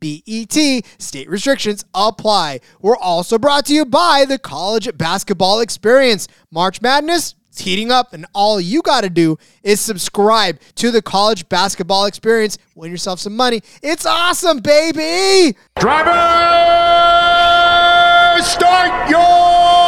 BET. State restrictions apply. We're also brought to you by the College Basketball Experience. March Madness is heating up, and all you got to do is subscribe to the College Basketball Experience. Win yourself some money. It's awesome, baby. Driver, start your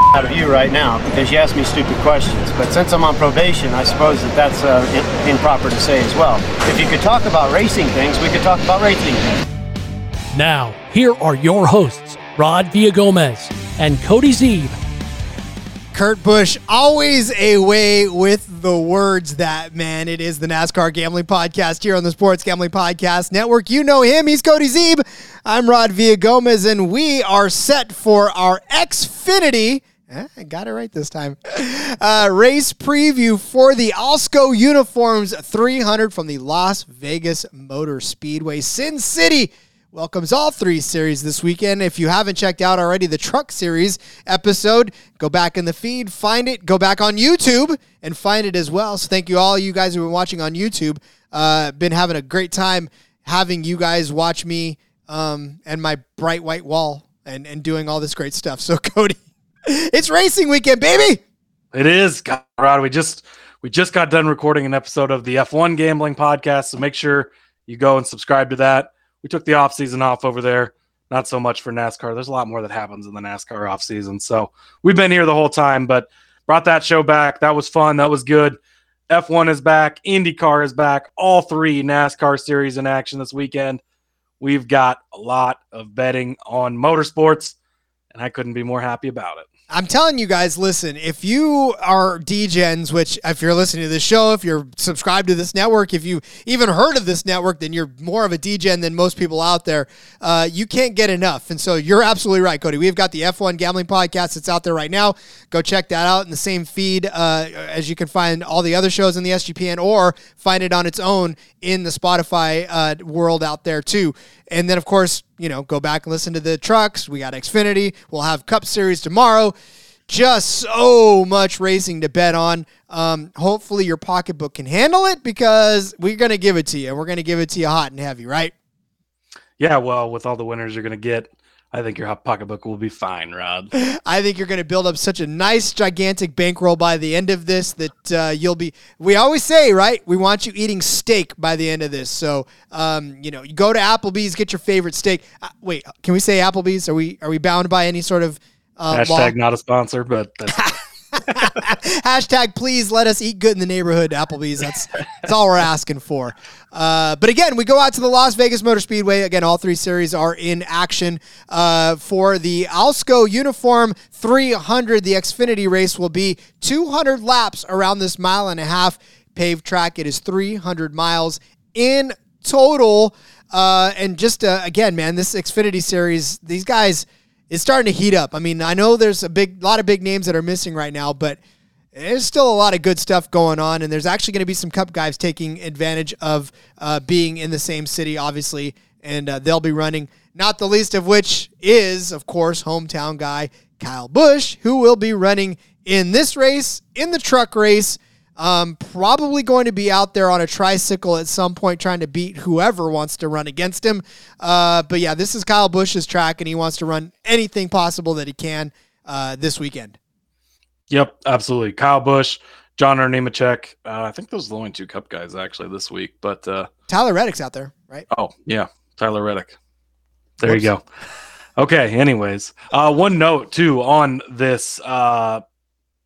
out of you right now because you asked me stupid questions. But since I'm on probation, I suppose that that's uh, in- improper to say as well. If you could talk about racing things, we could talk about racing things. Now, here are your hosts, Rod Villagomez and Cody Zeeb. Kurt Busch, always a way with the words that man. It is the NASCAR Gambling Podcast here on the Sports Gambling Podcast Network. You know him. He's Cody Zeeb. I'm Rod Villagomez, and we are set for our Xfinity. Eh, I got it right this time. Uh, race preview for the Alsco Uniforms 300 from the Las Vegas Motor Speedway. Sin City welcomes all three series this weekend. If you haven't checked out already the Truck Series episode, go back in the feed, find it, go back on YouTube and find it as well. So thank you all you guys who have been watching on YouTube. Uh, been having a great time having you guys watch me um, and my bright white wall and, and doing all this great stuff. So Cody, it's racing weekend, baby. It is, Rod. We just we just got done recording an episode of the F1 Gambling Podcast, so make sure you go and subscribe to that. We took the off season off over there. Not so much for NASCAR. There's a lot more that happens in the NASCAR off season. So we've been here the whole time, but brought that show back. That was fun. That was good. F1 is back. IndyCar is back. All three NASCAR series in action this weekend. We've got a lot of betting on motorsports, and I couldn't be more happy about it. I'm telling you guys, listen, if you are DGens, which if you're listening to this show, if you're subscribed to this network, if you even heard of this network, then you're more of a DGen than most people out there. Uh, you can't get enough. And so you're absolutely right, Cody. We've got the F1 Gambling Podcast that's out there right now. Go check that out in the same feed uh, as you can find all the other shows in the SGPN or find it on its own in the Spotify uh, world out there too. And then, of course, you know, go back and listen to the trucks. We got Xfinity. We'll have Cup Series tomorrow. Just so much racing to bet on. Um, hopefully, your pocketbook can handle it because we're going to give it to you. We're going to give it to you hot and heavy, right? Yeah, well, with all the winners you're going to get, I think your pocketbook will be fine, Rod. I think you're going to build up such a nice, gigantic bankroll by the end of this that uh, you'll be. We always say, right? We want you eating steak by the end of this. So, um, you know, you go to Applebee's, get your favorite steak. Uh, wait, can we say Applebee's? Are we are we bound by any sort of uh, Hashtag law? not a sponsor, but that's Hashtag please let us eat good in the neighborhood, Applebee's. That's that's all we're asking for. Uh, but again, we go out to the Las Vegas Motor Speedway. Again, all three series are in action uh, for the Alsco Uniform 300. The Xfinity race will be 200 laps around this mile and a half paved track. It is 300 miles in total. Uh, and just uh, again, man, this Xfinity series, these guys is starting to heat up. I mean, I know there's a big lot of big names that are missing right now, but there's still a lot of good stuff going on, and there's actually going to be some Cup guys taking advantage of uh, being in the same city, obviously, and uh, they'll be running. Not the least of which is, of course, hometown guy Kyle Busch, who will be running in this race, in the truck race. Um, probably going to be out there on a tricycle at some point trying to beat whoever wants to run against him. Uh, but yeah, this is Kyle Busch's track, and he wants to run anything possible that he can uh, this weekend. Yep, absolutely. Kyle Busch, John Nemechek. Uh, I think those are the only two Cup guys actually this week. But uh, Tyler Reddick's out there, right? oh yeah, Tyler Reddick. There you go. Okay. Anyways, uh, one note too on this uh,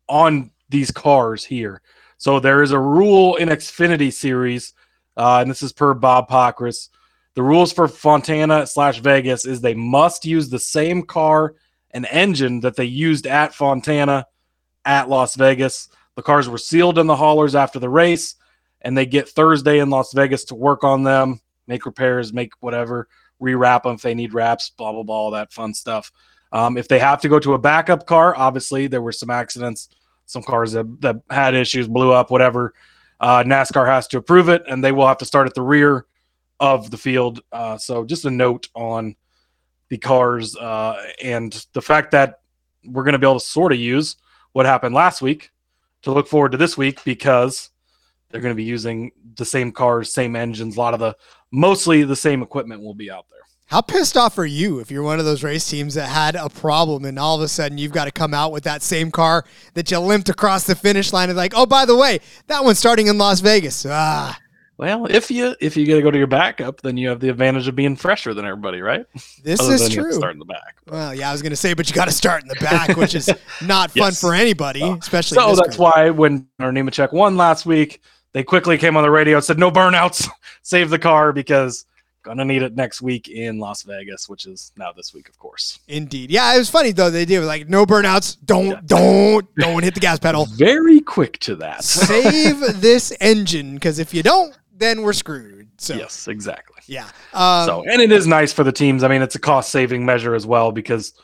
on these cars here. So there is a rule in Xfinity series, uh, and this is per Bob Pockrass. The rules for Fontana slash Vegas is they must use the same car and engine that they used at Fontana at Las Vegas. The cars were sealed in the haulers after the race, and they get Thursday in Las Vegas to work on them, make repairs, make whatever, rewrap them if they need wraps, blah blah blah, all that fun stuff. Um, if they have to go to a backup car, obviously there were some accidents, some cars that, that had issues, blew up, whatever. Uh, NASCAR has to approve it, and they will have to start at the rear of the field. Uh, so just a note on the cars uh, and the fact that we're going to be able to sort of use what happened last week to look forward to this week because they're going to be using the same cars, same engines, a lot of the mostly the same equipment will be out there. How pissed off are you if you're one of those race teams that had a problem and all of a sudden you've got to come out with that same car that you limped across the finish line and like, oh, by the way, that one's starting in Las Vegas. Ah, Well, if you if you get to go to your backup, then you have the advantage of being fresher than everybody, right? this Other is true. Start in the back. Well, yeah, I was going to say, but you got to start in the back, which is not fun Yes. for anybody, especially. So that's group. why when our Nemechek won last week, they quickly came on the radio and said, "No burnouts, save the car because gonna need it next week in Las Vegas, which is now this week, of course." Indeed. Yeah, it was funny though. They did like no burnouts. Don't, don't, don't hit the gas pedal. Very quick to that. Save this engine because if you don't, then we're screwed. So yes, exactly. yeah. Um, so and it is nice for the teams. I mean, it's a cost saving measure as well because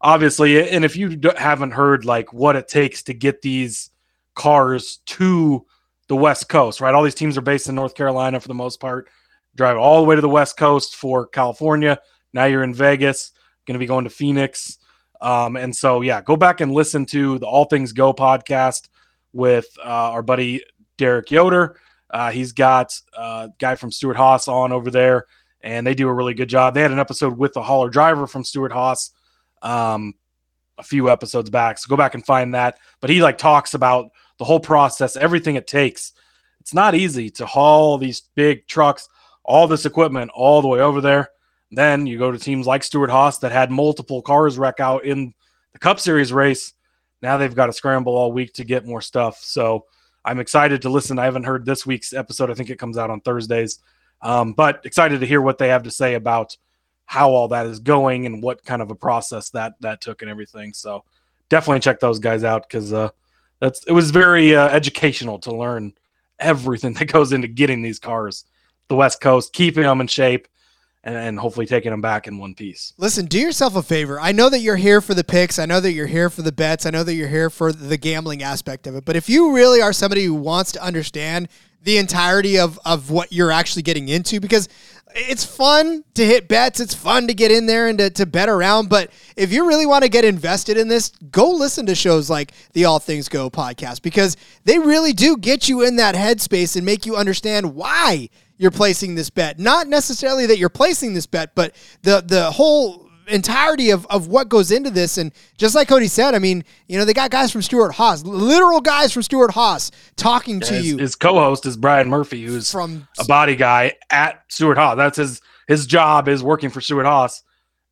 obviously, and if you haven't heard like what it takes to get these cars to the West Coast, right? All these teams are based in North Carolina for the most part. Drive all the way to the West Coast for California. Now you're in Vegas. Going to be going to Phoenix. Um, and so, yeah, go back and listen to the All Things Go podcast with uh, our buddy Derek Yoder. Uh, he's got a guy from Stewart-Haas on over there, and they do a really good job. They had an episode with the hauler driver from Stewart-Haas um, a few episodes back. So go back and find that. But he like talks about the whole process, everything it takes. It's not easy to haul these big trucks, all this equipment all the way over there. Then you go to teams like Stewart-Haas that had multiple cars wreck out in the Cup Series race. Now they've got to scramble all week to get more stuff. So I'm excited to listen. I haven't heard this week's episode. I think it comes out on Thursdays. Um, but excited to hear what they have to say about how all that is going and what kind of a process that that took and everything. So definitely check those guys out because uh, that's it was very uh, educational to learn everything that goes into getting these cars the West Coast, keeping them in shape, and, and hopefully taking them back in one piece. Listen, do yourself a favor. I know that you're here for the picks. I know that you're here for the bets. I know that you're here for the gambling aspect of it. But if you really are somebody who wants to understand the entirety of, of what you're actually getting into, because it's fun to hit bets, it's fun to get in there and to, to bet around. But if you really want to get invested in this, go listen to shows like the All Things Go podcast because they really do get you in that headspace and make you understand why you're placing this bet. Not necessarily that you're placing this bet, but the the whole entirety of, of what goes into this. And just like Cody said, I mean, you know, they got guys from Stewart-Haas, literal guys from Stewart-Haas talking to His, you his co-host is Brian Murphy, who's from a body guy at Stewart-Haas. That's his his job is working for Stewart-Haas,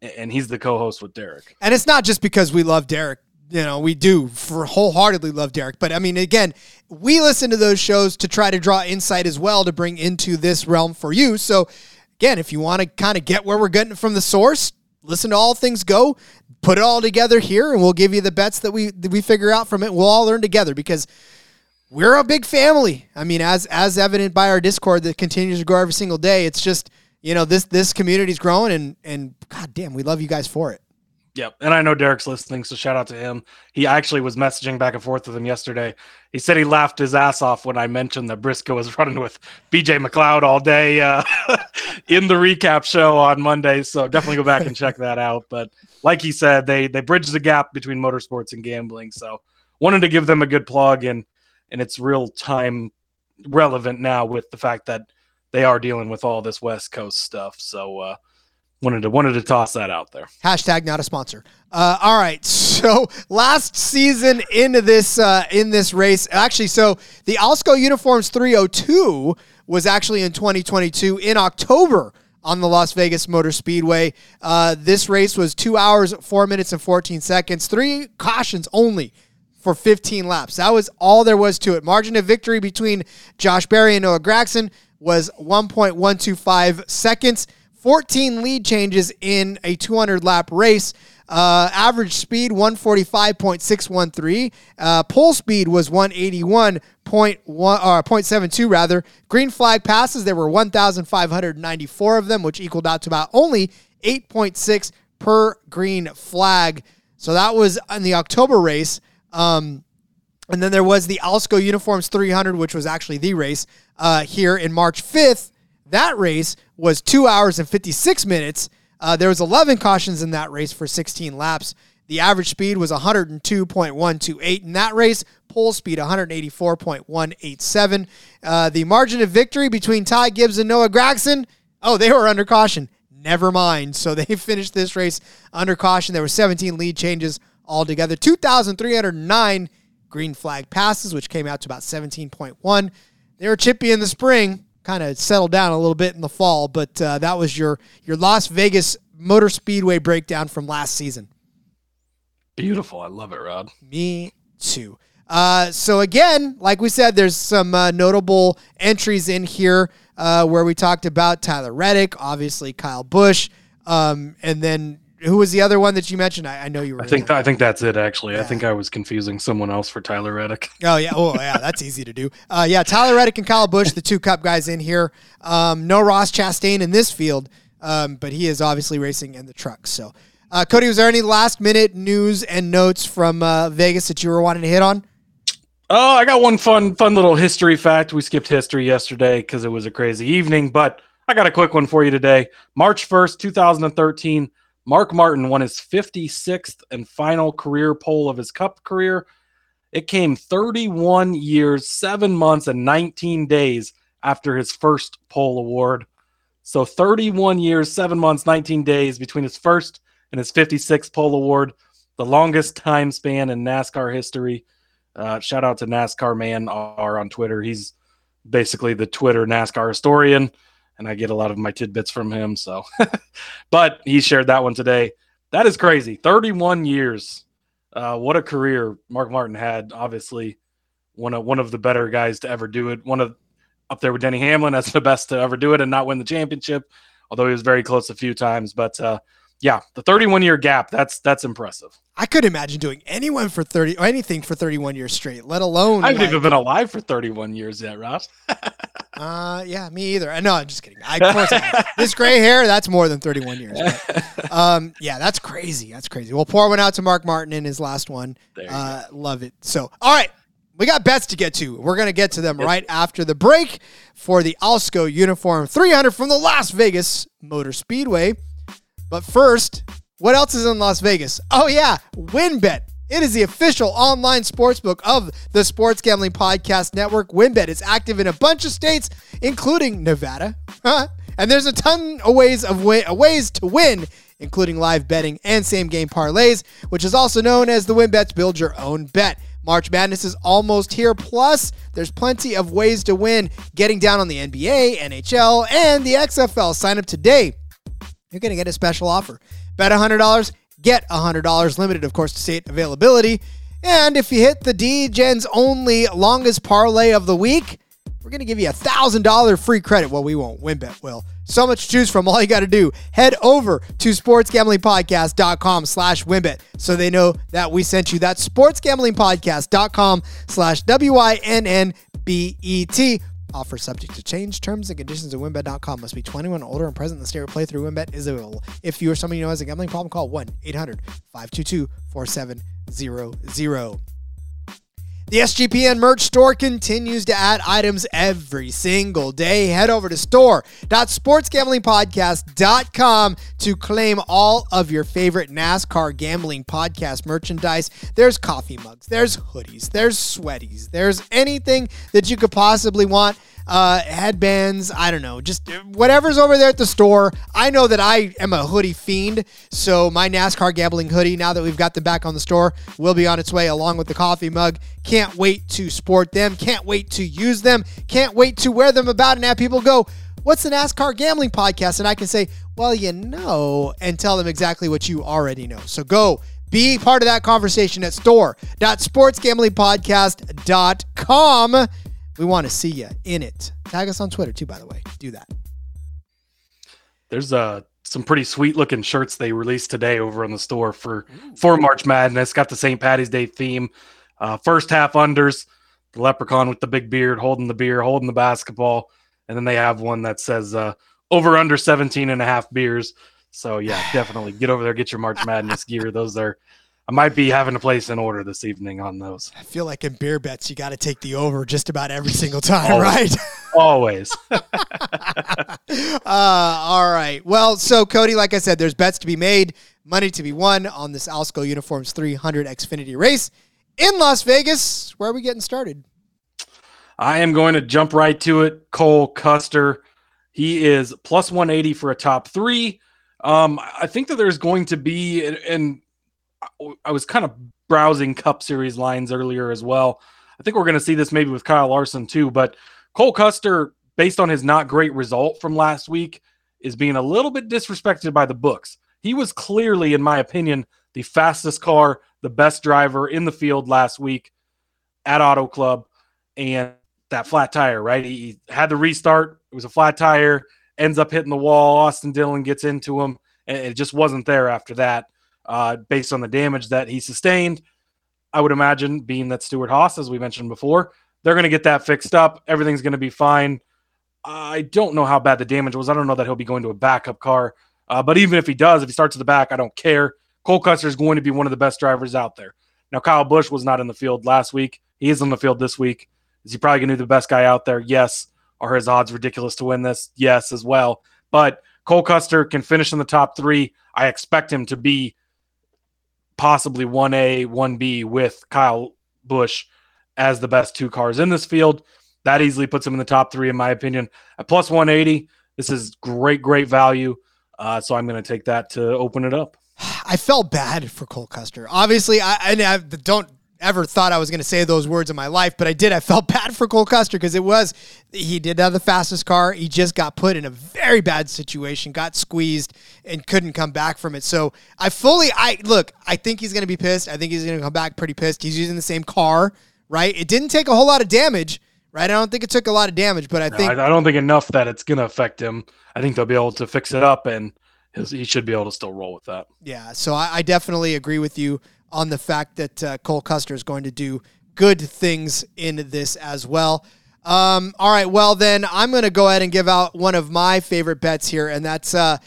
and he's the co-host with Derek. And it's not just because we love Derek. You know, we do for wholeheartedly love Derek. But I mean, again, we listen to those shows to try to draw insight as well to bring into this realm for you. So, again, if you want to kind of get where we're getting from the source, listen to all things go, put it all together here, and we'll give you the bets that we that we figure out from it. We'll all learn together because we're a big family. I mean, as as evident by our Discord that continues to grow every single day. It's just you know this this community's growing, and and god damn, we love you guys for it. Yep. And I know Derek's listening, so shout out to him. He actually was messaging back and forth with him yesterday. He said he laughed his ass off when I mentioned that Briscoe was running with BJ McLeod all day uh, in the recap show on Monday. So definitely go back and check that out. But like he said, they they bridge the gap between motorsports and gambling. So wanted to give them a good plug and and it's real time relevant now with the fact that they are dealing with all this West Coast stuff. So uh wanted to wanted to toss that out there. Hashtag not a sponsor. Uh, all right. So last season in this uh, in this race, actually, so the Alsco Uniforms 302 was actually in 2022 in October on the Las Vegas Motor Speedway. Uh, this race was two hours, four minutes, and 14 seconds. Three cautions only for 15 laps. That was all there was to it. Margin of victory between Josh Berry and Noah Gragson was 1.125 seconds. 14 lead changes in a 200 lap race. Uh, average speed 145.613. Uh, pole speed was 181.1 or 0.72 rather. Green flag passes there were 1,594 of them, which equaled out to about only 8.6 per green flag. So that was in the October race. Um, and then there was the Alsco Uniforms 300, which was actually the race uh, here in March 5th. That race was two hours and 56 minutes. Uh, there was 11 cautions in that race for 16 laps. The average speed was 102.128 in that race. Pole speed 184.187. Uh, the margin of victory between Ty Gibbs and Noah Gragson. Oh, they were under caution. Never mind. So they finished this race under caution. There were 17 lead changes altogether. 2,309 green flag passes, which came out to about 17.1. They were chippy in the spring, kind of settled down a little bit in the fall, but uh, that was your your Las Vegas Motor Speedway breakdown from last season. Beautiful. I love it, Rod. Me too. Uh, so again, like we said, there's some uh, notable entries in here uh, where we talked about Tyler Reddick, obviously Kyle Busch, um, and then who was the other one that you mentioned? I, I know you were. I think really- I think that's it. Actually, Yeah. I think I was confusing someone else for Tyler Reddick. Oh yeah, oh yeah, that's easy to do. Uh, yeah, Tyler Reddick and Kyle Busch, the two Cup guys in here. Um, no Ross Chastain in this field, um, but he is obviously racing in the truck. So, uh, Cody, was there any last minute news and notes from uh, Vegas that you were wanting to hit on? Oh, I got one fun, fun little history fact. We skipped history yesterday because it was a crazy evening, but I got a quick one for you today. March 1st, 2013, Mark Martin won his 56th and final career pole of his cup career. It came 31 years, seven months, and 19 days after his first pole award. So 31 years, seven months, 19 days between his first and his 56th pole award, the longest time span in NASCAR history. Uh, shout out to NASCAR Man R on Twitter. He's basically the Twitter NASCAR historian, and I get a lot of my tidbits from him. So, but he shared that one today. That is crazy. 31 years. Uh, what a career Mark Martin had. Obviously, one of one of the better guys to ever do it. One of up there with Denny Hamlin as the best to ever do it and not win the championship. Although he was very close a few times, but uh, yeah, the 31 year gap. That's that's impressive. I could imagine doing anyone for thirty or anything for thirty-one years straight, let alone. I haven't like- even been alive for 31 years yet, Ross. Uh, yeah, me either. I know. I'm just kidding. I, of course, I- this gray hair, that's more than 31 years. but, um, yeah, that's crazy. That's crazy. We'll pour one out to Mark Martin in his last one. Uh, love it. So, all right, we got bets to get to. We're gonna get to them right after the break for the Alsco Uniform 300 from the Las Vegas Motor Speedway. But first, what else is in Las Vegas? Oh yeah, WynnBET. It is the official online sportsbook of the Sports Gambling Podcast Network. WynnBET is active in a bunch of states, including Nevada. And there's a ton of ways of way, ways to win, including live betting and same game parlays, which is also known as the WynnBET's Build Your Own Bet. March Madness is almost here. Plus, there's plenty of ways to win. Getting down on the NBA, NHL, and the XFL. Sign up today you're going to get a special offer. Bet $100, get $100, limited, of course, to state availability. And if you hit the DGens only longest parlay of the week, we're going to give you a $1,000 free credit. Well, we won't. WynnBET will. So much to choose from. All you got to do, head over to sportsgamblingpodcast.com slash WynnBET so they know that we sent you. That's sportsgamblingpodcast.com slash W-I-N-N-B-E-T. Offer subject to change. Terms and conditions at winbet.com. Must be 21 or older and present. The state where playthrough winbet is available. If you or someone you know has a gambling problem, call 1 800 522 4700. The SGPN merch store continues to add items every single day. Head over to store.sportsgamblingpodcast.com to claim all of your favorite NASCAR gambling podcast merchandise. There's coffee mugs, there's hoodies, there's sweaties, there's anything that you could possibly want. Uh, headbands. I don't know, just whatever's over there at the store. I know that I am a hoodie fiend, so my NASCAR gambling hoodie, now that we've got them back on the store, will be on its way along with the coffee mug. Can't wait to sport them. Can't wait to use them. Can't wait to wear them about and have people go, What's the NASCAR gambling podcast? And I can say, Well, you know, and tell them exactly what you already know. So go be part of that conversation at store.sportsgamblingpodcast.com. We want to see you in it. Tag us on Twitter too, by the way. Do that. There's uh some pretty sweet looking shirts they released today over in the store for for March Madness. Got the St. Patty's Day theme. Uh, first half unders, the leprechaun with the big beard holding the beer, holding the basketball, and then they have one that says uh, over under 17 and a half beers. So yeah, definitely get over there, get your March Madness gear. Those are I might be having to place an order this evening on those. I feel like in beer bets, you got to take the over just about every single time, Always. right? Always. uh, all right. Well, so Cody, like I said, there's bets to be made, money to be won on this Alsco Uniforms 300 Xfinity race in Las Vegas. Where are we getting started? I am going to jump right to it. Cole Custer. He is plus 180 for a top three. Um, I think that there's going to be, and I was kind of browsing Cup Series lines earlier as well. I think we're going to see this maybe with Kyle Larson too, but Cole Custer, based on his not great result from last week, is being a little bit disrespected by the books. He was clearly, in my opinion, the fastest car, the best driver in the field last week at Auto Club, and that flat tire, right? He had the restart. It was a flat tire, ends up hitting the wall. Austin Dillon gets into him, and it just wasn't there after that uh, based on the damage that he sustained. I would imagine, being that Stewart-Haas, as we mentioned before, they're going to get that fixed up. Everything's going to be fine. I don't know how bad the damage was. I don't know that he'll be going to a backup car. Uh, but even if he does, if he starts at the back, I don't care. Cole Custer is going to be one of the best drivers out there. Now, Kyle Busch was not in the field last week. He is on the field this week. Is he probably going to be the best guy out there? Yes. Are his odds ridiculous to win this? Yes, as well. But Cole Custer can finish in the top three. I expect him to be possibly 1A, 1B with Kyle Busch as the best two cars in this field. That easily puts him in the top three, in my opinion. At plus 180, this is great, great value. Uh, so I'm going to take that to open it up. I felt bad for Cole Custer. Obviously, I, I don't ever thought I was going to say those words in my life, but I did. I felt bad for Cole Custer because it was, he did have the fastest car. He just got put in a very bad situation, got squeezed, and couldn't come back from it. So I fully, I look, I think he's going to be pissed. I think he's going to come back pretty pissed. He's using the same car, right? It didn't take a whole lot of damage, right? I don't think it took a lot of damage, but I no, think. I don't think enough that it's going to affect him. I think they'll be able to fix it up and he should be able to still roll with that. Yeah. So I, I definitely agree with you on the fact that uh, Cole Custer is going to do good things in this as well. Um, all right, well then I'm going to go ahead and give out one of my favorite bets here, and that's uh,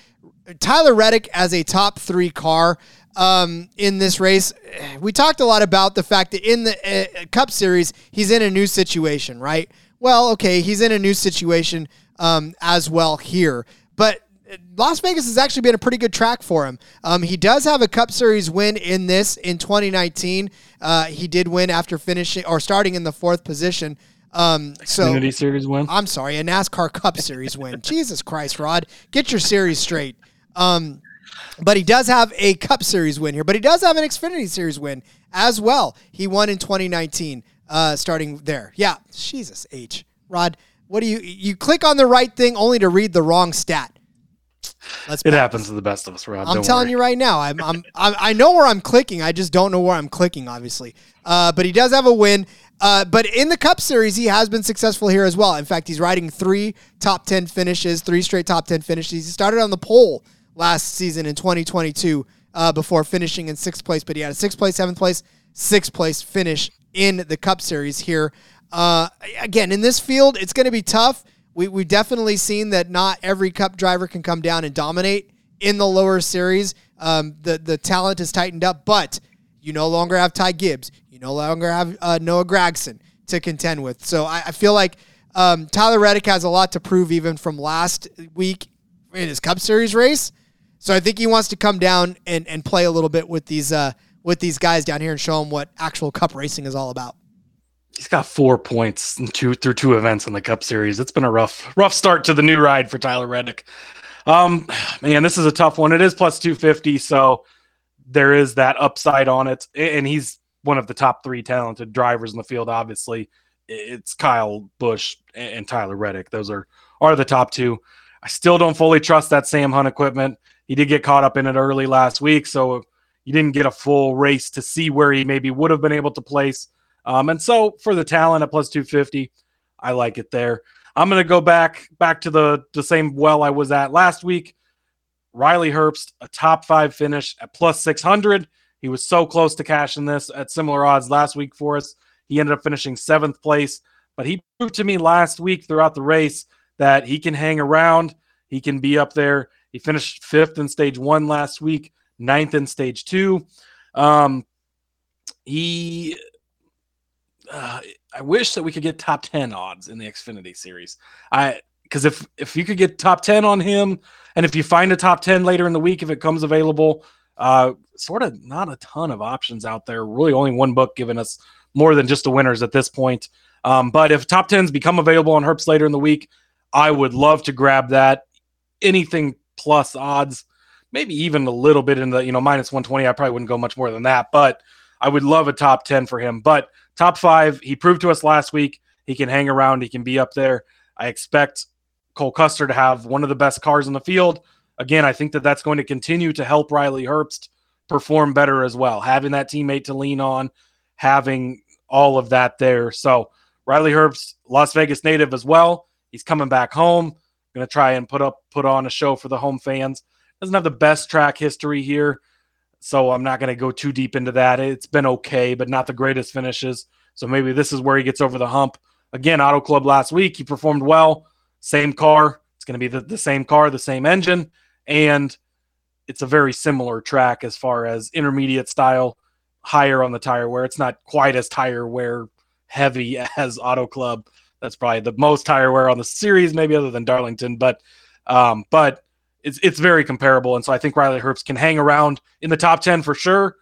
Tyler Reddick as a top three car um, in this race. We talked a lot about the fact that in the uh, Cup Series he's in a new situation, right? Well, okay, he's in a new situation um, as well here, but Las Vegas has actually been a pretty good track for him. Um, he does have a Cup Series win in this in 2019. Uh, he did win after finishing or starting in the fourth position. Um, so Xfinity Series win. I'm sorry, a NASCAR Cup Series win. Jesus Christ, Rod, get your series straight. Um, but he does have a Cup Series win here. But he does have an Xfinity Series win as well. He won in 2019, uh, starting there. Yeah, Jesus H. Rod, what do you you click on the right thing only to read the wrong stat? Let's it happens to the best of us, Rob. I'm telling worry. you right now. I'm, I'm, I'm, i know where I'm clicking. I just don't know where I'm clicking, obviously. Uh, but he does have a win. Uh, but in the Cup Series, he has been successful here as well. In fact, he's riding three top 10 finishes, three straight top 10 finishes. He started on the pole last season in 2022 uh, before finishing in sixth place, but he had a sixth place, seventh place, sixth place finish in the Cup Series here. Uh, again, in this field, it's going to be tough we, we've definitely seen that not every cup driver can come down and dominate in the lower series. Um, the, the talent has tightened up, but you no longer have Ty Gibbs. You no longer have uh, Noah Gragson to contend with. So I, I feel like um, Tyler Reddick has a lot to prove even from last week in his Cup Series race. So I think he wants to come down and, and play a little bit with these uh, with these guys down here and show them what actual Cup racing is all about. He's got four points in two through two events in the Cup Series. It's been a rough, rough start to the new ride for Tyler Reddick. Um, man, this is a tough one. It is plus two fifty, so there is that upside on it, and he's one of the top three talented drivers in the field. Obviously, it's Kyle Busch and Tyler Reddick. Those are are the top two. I still don't fully trust that Sam Hunt equipment. He did get caught up in it early last week, so you didn't get a full race to see where he maybe would have been able to place. Um, and so for the talent at plus 250, I like it there. I'm going to go back back to the the same well I was at last week. Riley Herbst, a top five finish at plus 600. He was so close to cashing this at similar odds last week for us. He ended up finishing seventh place, but he proved to me last week throughout the race that he can hang around. He can be up there. He finished fifth in stage one last week, ninth in stage two. Um, he, uh, I wish that we could get top ten odds in the Xfinity series. I because if if you could get top ten on him, and if you find a top ten later in the week, if it comes available, uh, sort of not a ton of options out there. Really, only one book giving us more than just the winners at this point. Um, but if top tens become available on Herbst later in the week, I would love to grab that. Anything plus odds, maybe even a little bit in the you know minus 120. I probably wouldn't go much more than that, but I would love a top 10 for him. But top five, he proved to us last week he can hang around, he can be up there. I expect Cole Custer to have one of the best cars in the field. Again, I think that that's going to continue to help Riley Herbst perform better as well. Having that teammate to lean on, having all of that there. So Riley Herbst, Las Vegas native as well. He's coming back home. Going to try and put up put on a show for the home fans. Doesn't have the best track history here, so I'm not going to go too deep into that. It's been okay, but not the greatest finishes. So maybe this is where he gets over the hump. Again, Auto Club last week, he performed well. Same car. It's going to be the, the same car, the same engine, and it's a very similar track as far as intermediate style, higher on the tire wear. It's not quite as tire wear heavy as Auto Club. That's probably the most tire wear on the series, maybe other than Darlington, but um, but it's it's very comparable. And so I think Riley Herbst can hang around in the top ten for sure.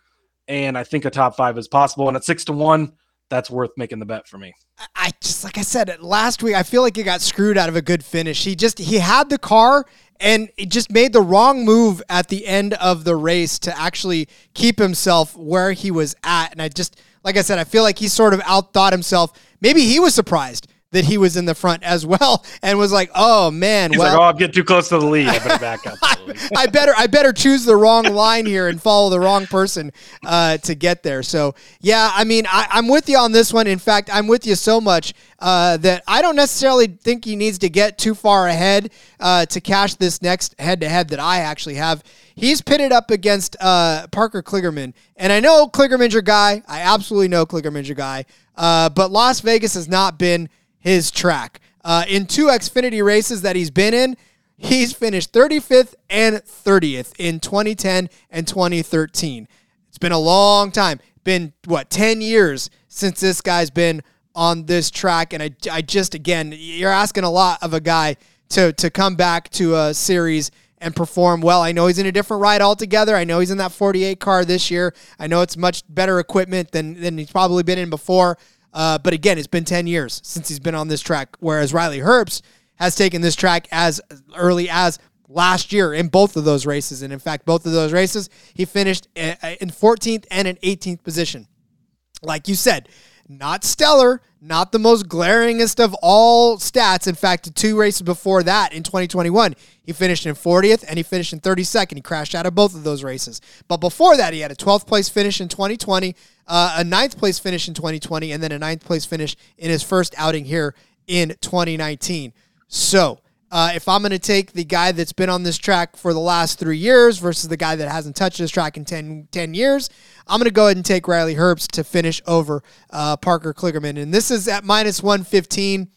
And I think a top five is possible. And at six to one, that's worth making the bet for me. I just like I said last week, I feel like he got screwed out of a good finish. He just he had the car and he just made the wrong move at the end of the race to actually keep himself where he was at. And I just like I said, I feel like he sort of outthought himself. Maybe he was surprised that he was in the front as well and was like, "Oh man, He's well, like, oh, I'm getting too close to the lead. I better back up." I better I better choose the wrong line here and follow the wrong person uh, to get there. So yeah, I mean I, am with you on this one. In fact, I'm with you so much uh, that I don't necessarily think he needs to get too far ahead uh, to cash this next head to head that I actually have. He's pitted up against uh, Parker Kligerman, and I know Kligerman's your guy. I absolutely know Kligerman's your guy. Uh, but Las Vegas has not been his track. Uh, in two Xfinity races that he's been in, he's finished 35th and 30th in 2010 and 2013. It's been a long time. Been, what, 10 years since this guy's been on this track. And I, I just, again, you're asking a lot of a guy to, to come back to a series and perform well. I know he's in a different ride altogether. I know he's in that 48 car this year. I know it's much better equipment than, than he's probably been in before. Uh, but again, it's been 10 years since he's been on this track, whereas Riley Herbst has taken this track as early as last year in both of those races. And in fact, both of those races, he finished in 14th and an 18th position. Like you said, not stellar, not the most glaringest of all stats. In fact, two races before that in 2021, he finished in 40th and he finished in 32nd. He crashed out of both of those races. But before that, he had a 12th place finish in 2020, uh, a ninth place finish in 2020, and then a ninth place finish in his first outing here in 2019. So, uh, if I'm going to take the guy that's been on this track for the last three years versus the guy that hasn't touched this track in 10, 10 years, I'm going to go ahead and take Riley Herbst to finish over uh, Parker Kligerman. And this is at minus 115.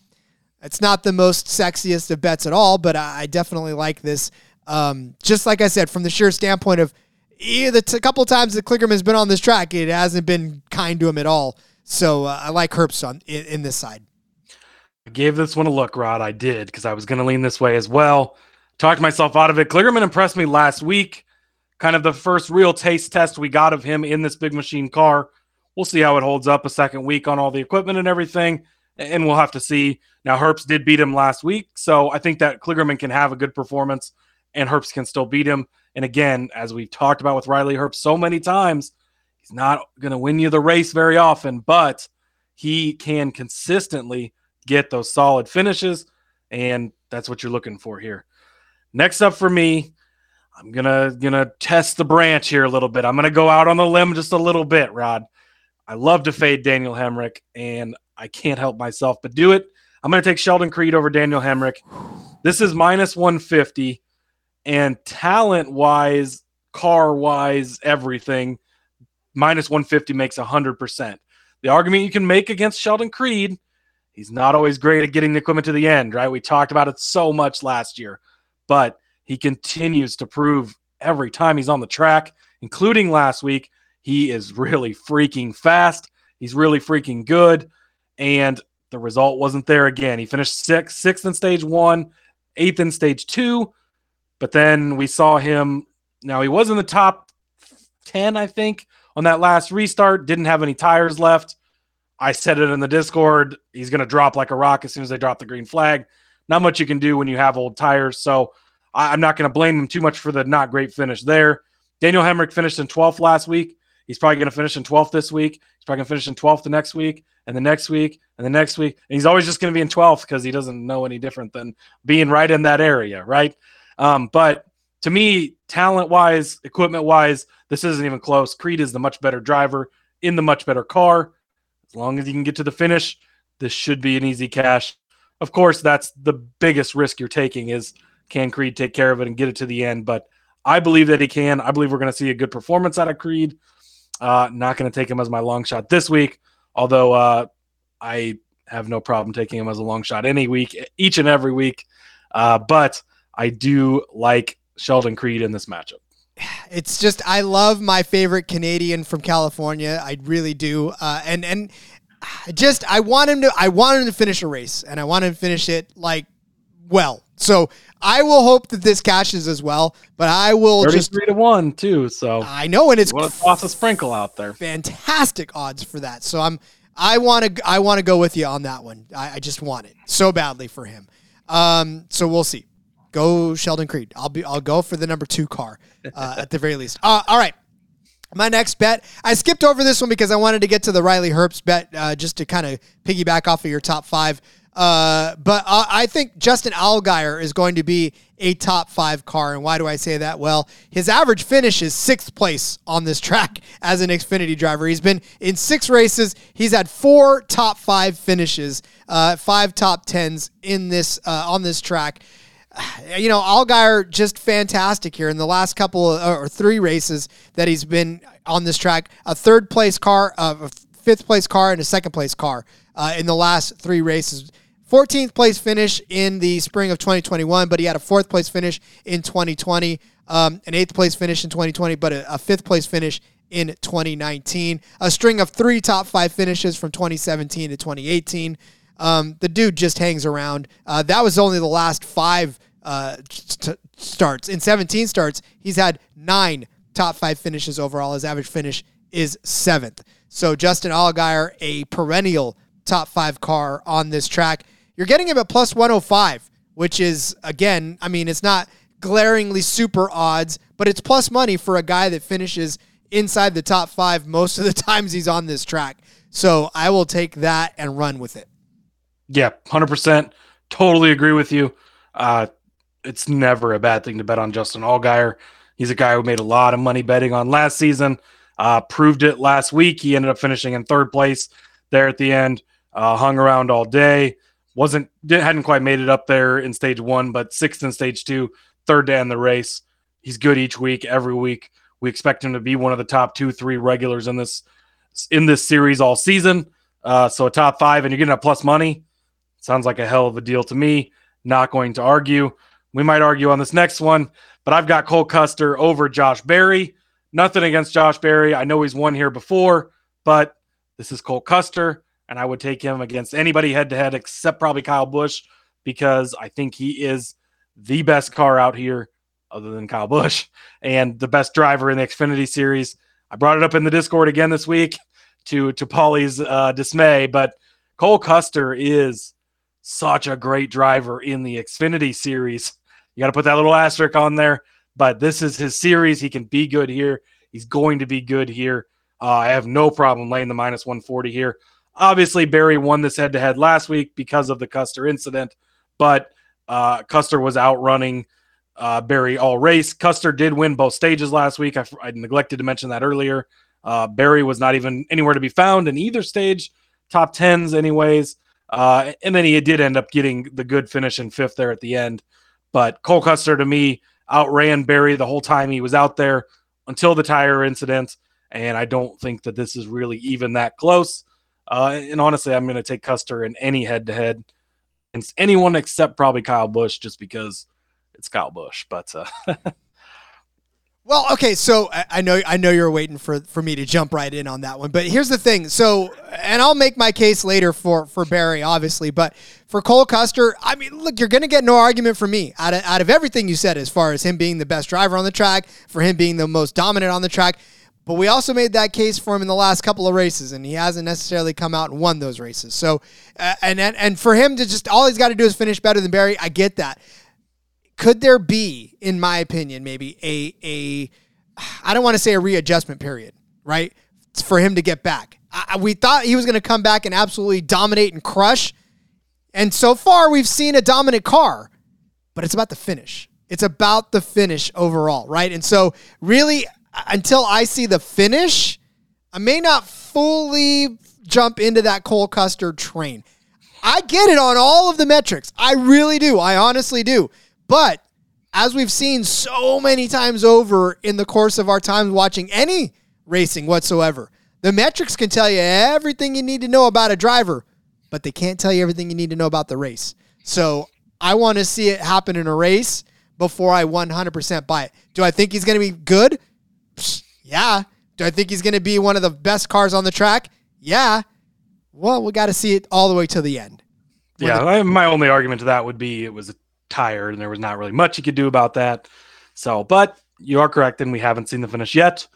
It's not the most sexiest of bets at all, but I, definitely like this. Um, just like I said, from the sheer standpoint of yeah, the t- couple times that Kligerman's been on this track, it hasn't been kind to him at all. So uh, I like Herbst on in, in this side. I gave this one a look, Rod. I did because I was going to lean this way as well. Talked myself out of it. Kligerman impressed me last week. Kind of the first real taste test we got of him in this big machine car We'll see how it holds up a second week on all the equipment and everything, and we'll have to see. Now, Herbst did beat him last week, so I think that Kligerman can have a good performance, and Herbst can still beat him. And again, as we've talked about with Riley Herbst so many times, he's not going to win you the race very often, but he can consistently get those solid finishes, and that's what you're looking for here. Next up for me, I'm gonna gonna test the branch here a little bit. I'm gonna go out on the limb just a little bit, Rod. I love to fade Daniel Hemric, and I can't help myself but do it. I'm gonna take Sheldon Creed over Daniel Hemric. This is minus 150, and talent wise, car wise, everything, minus 150 makes 100%. The argument you can make against Sheldon Creed, he's not always great at getting the equipment to the end, right? We talked about it so much last year, but he continues to prove every time he's on the track, including last week. He is really freaking fast. He's really freaking good. And the result wasn't there again. He finished sixth, sixth in stage one, eighth in stage two. But then we saw him. Now he was in the top 10, I think, on that last restart. Didn't have any tires left. I said it in the Discord. He's going to drop like a rock as soon as they drop the green flag. Not much you can do when you have old tires. So I, am not going to blame him too much for the not great finish there. Daniel Hemric finished in 12th last week. He's probably going to finish in 12th this week. He's probably going to finish in 12th the next week, and the next week, and the next week. And he's always just going to be in 12th because he doesn't know any different than being right in that area, right? Um, but to me, talent wise, equipment wise, this isn't even close. Creed is the much better driver in the much better car. As long as you can get to the finish, this should be an easy cash. Of course, that's the biggest risk you're taking is can Creed take care of it and get it to the end? But I believe that he can. I believe we're going to see a good performance out of Creed. Uh, not going to take him as my long shot this week, although uh, I have no problem taking him as a long shot any week, each and every week. Uh, but I do like Sheldon Creed in this matchup. It's just I love my favorite Canadian from California. I really do, uh, and and just I want him to I want him to finish a race, and I want him to finish it like well. So I will hope that this cashes as well, but I will just three to one too. So I know, and it's want to toss a sprinkle out there. Fantastic odds for that. So I'm I want to I want to go with you on that one. I, I, just want it so badly for him. Um, so we'll see. Go Sheldon Creed. I'll be I'll go for the number two car uh, at the very least. Uh, all right. My next bet, I skipped over this one because I wanted to get to the Riley Herbst bet uh, just to kind of piggyback off of your top five. Uh, but uh, I think Justin Allgaier is going to be a top five car. And why do I say that? Well, his average finish is sixth place on this track as an Xfinity driver. He's been in six races. He's had four top five finishes, uh, five top tens in this uh, on this track. You know, Allgaier just fantastic here in the last couple of, or three races that he's been on this track. A third place car, a fifth place car, and a second place car uh, in the last three races 14th place finish in the spring of 2021, but he had a fourth place finish in 2020, um, an eighth place finish in 2020, but a, a fifth place finish in 2019. A string of three top five finishes from 2017 to 2018. Um, the dude just hangs around. Uh, that was only the last five uh, t- starts. In 17 starts, he's had nine top five finishes overall. His average finish is seventh. So Justin Allgaier, a perennial top five car on this track. You're getting him at plus 105, which is, again, I mean, it's not glaringly super odds, but it's plus money for a guy that finishes inside the top five most of the times he's on this track. So I will take that and run with it. Yeah, 100%. Totally agree with you. Uh, it's never a bad thing to bet on Justin Allgaier. He's a guy who made a lot of money betting on last season. Uh, proved it last week. He ended up finishing in third place there at the end. Uh, hung around all day wasn't hadn't quite made it up there in stage one, but sixth in stage two, third to end the race. He's good each week, every week. We expect him to be one of the top two, three regulars in this in this series all season. Uh, so a top five, and you're getting a plus money. Sounds like a hell of a deal to me. Not going to argue. We might argue on this next one, but I've got Cole Custer over Josh Berry. Nothing against Josh Berry. I know he's won here before, but this is Cole Custer and I would take him against anybody head to head except probably Kyle Busch because I think he is the best car out here other than Kyle Busch and the best driver in the Xfinity series. I brought it up in the Discord again this week. to to Paulie's uh, dismay. But Cole Custer is such a great driver in the Xfinity series. You got to put that little asterisk on there. But this is his series. He can be good here. He's going to be good here. Uh, I have no problem laying the minus 140 here. Obviously, Berry won this head to head last week because of the Custer incident, but uh, Custer was outrunning uh, Berry all race. Custer did win both stages last week. I, I neglected to mention that earlier. Uh, Berry was not even anywhere to be found in either stage, top tens, anyways. Uh, and then he did end up getting the good finish in fifth there at the end. But Cole Custer, to me, outran Berry the whole time he was out there until the tire incident. And I don't think that this is really even that close. Uh, and honestly, I'm going to take Custer in any head to head. It's anyone except probably Kyle Busch, just because it's Kyle Busch. But uh, Well, okay, so I know I know you're waiting for for me to jump right in on that one, but here's the thing. So, and I'll make my case later for for Berry, obviously, but for Cole Custer, I mean, look, you're going to get no argument from me out of out of everything you said as far as him being the best driver on the track, for him being the most dominant on the track. But we also made that case for him in the last couple of races, and he hasn't necessarily come out and won those races. So, uh, and and and for him to just all he's got to do is finish better than Berry, I get that could there be, in my opinion, maybe a a I don't want to say a readjustment period, right? For him to get back. I, we thought he was going to come back and absolutely dominate and crush. And so far, we've seen a dominant car, but it's about the finish. It's about the finish overall, right? And so, really, until I see the finish, I may not fully jump into that Cole Custer train. I get it on all of the metrics. I really do. I honestly do. But as we've seen so many times over in the course of our time watching any racing whatsoever, the metrics can tell you everything you need to know about a driver, but they can't tell you everything you need to know about the race. So I want to see it happen in a race before I 100% buy it. Do I think he's going to be good? Psst, yeah. Do I think he's going to be one of the best cars on the track? Yeah. Well, we got to see it all the way to the end. yeah, I, my only argument to that would be it was a tired, and there was not really much you could do about that. So, but you are correct, and we haven't seen the finish yet.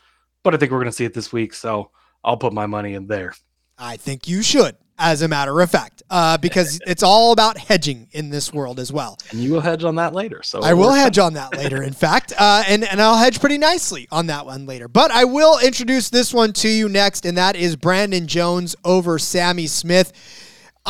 But I think we're going to see it this week, so I'll put my money in there. I think you should, as a matter of fact, uh, because it's all about hedging in this world as well. And you will hedge on that later. So I will hedge on that later, in fact, uh, and and I'll hedge pretty nicely on that one later. But I will introduce this one to you next, and that is Brandon Jones over Sammy Smith.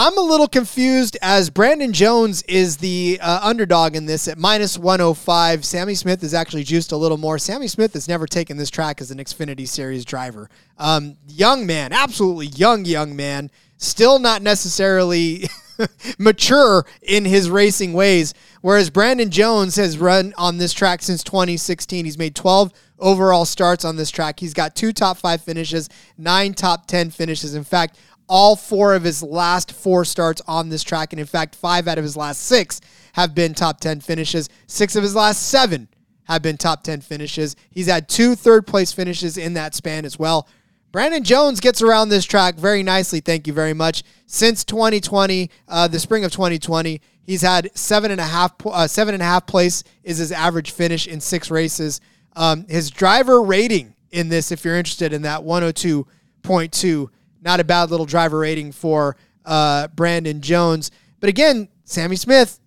I'm a little confused as Brandon Jones is the uh, underdog in this at minus 105. Sammy Smith is actually juiced a little more. Sammy Smith has never taken this track as an Xfinity Series driver. Um, young man, absolutely young, young man, still not necessarily mature in his racing ways. Whereas Brandon Jones has run on this track since 2016. He's made 12 overall starts on this track. He's got two top five finishes, nine top 10 finishes. In fact, all four of his last four starts on this track. And in fact, five out of his last six have been top 10 finishes. Six of his last seven have been top 10 finishes. He's had two third place finishes in that span as well. Brandon Jones gets around this track very nicely. Thank you very much. Since 2020, uh, the spring of 2020, he's had seven and a half, uh, seven and a half place is his average finish in six races. Um, his driver rating in this, if you're interested in that, 102.2 not a bad little driver rating for uh, Brandon Jones. But again, Sammy Smith,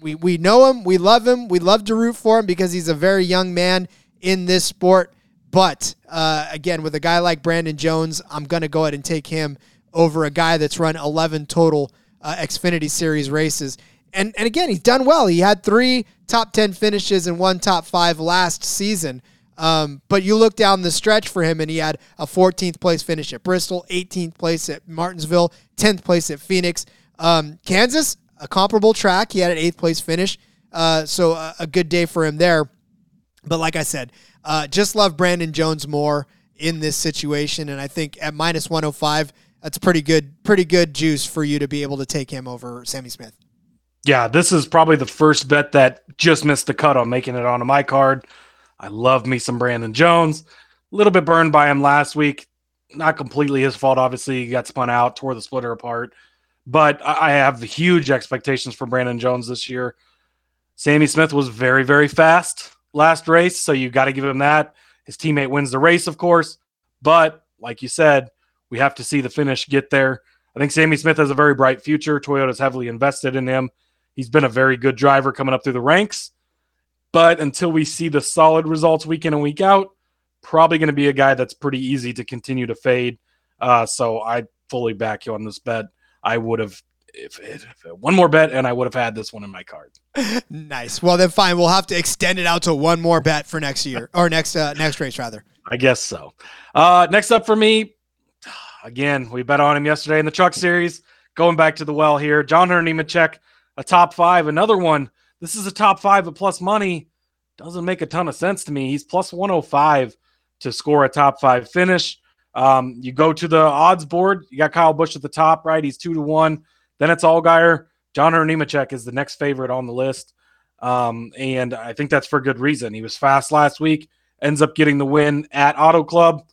we, we know him, we love him, we love to root for him because he's a very young man in this sport. But uh, again, with a guy like Brandon Jones, I'm going to go ahead and take him over a guy that's run 11 total uh, Xfinity Series races. And, and again, he's done well. He had three top 10 finishes and one top five last season. Um, but you look down the stretch for him, and he had a 14th place finish at Bristol, 18th place at Martinsville, 10th place at Phoenix. Um, Kansas, a comparable track. He had an eighth place finish. Uh, so a, a, good day for him there. But like I said, uh, just love Brandon Jones more in this situation. And I think at minus 105, that's pretty good, pretty good juice for you to be able to take him over Sammy Smith. Yeah, this is probably the first bet that just missed the cut on making it onto my card. I love me some Brandon Jones. A little bit burned by him last week. Not completely his fault. Obviously, he got spun out, tore the splitter apart. But I have huge expectations for Brandon Jones this year. Sammy Smith was very, very fast last race, so you got to give him that. His teammate wins the race, of course. But like you said, We have to see the finish get there. I think Sammy Smith has a very bright future. Toyota's heavily invested in him. He's been a very good driver coming up through the ranks. But until we see the solid results week in and week out, probably going to be a guy that's pretty easy to continue to fade. Uh, so I fully back you on this bet. I would have if, if, one more bet and I would have had this one in my card. nice. Well, then fine. We'll have to extend it out to one more bet for next year or next uh, next race rather. I guess so. Uh, next up for me, again, we bet on him yesterday in the Truck Series. Going back to the well here, John Hunter Nemechek, a top five. Another one. This is a top five at plus money. Doesn't make a ton of sense to me. He's plus 105 to score a top five finish. Um, you go to the odds board. You got Kyle Busch at the top, right? He's two to one. Then it's Allgaier. John Hunter Nemechek is the next favorite on the list. Um, and I think that's for good reason. He was fast last week, ends up getting the win at Auto Club.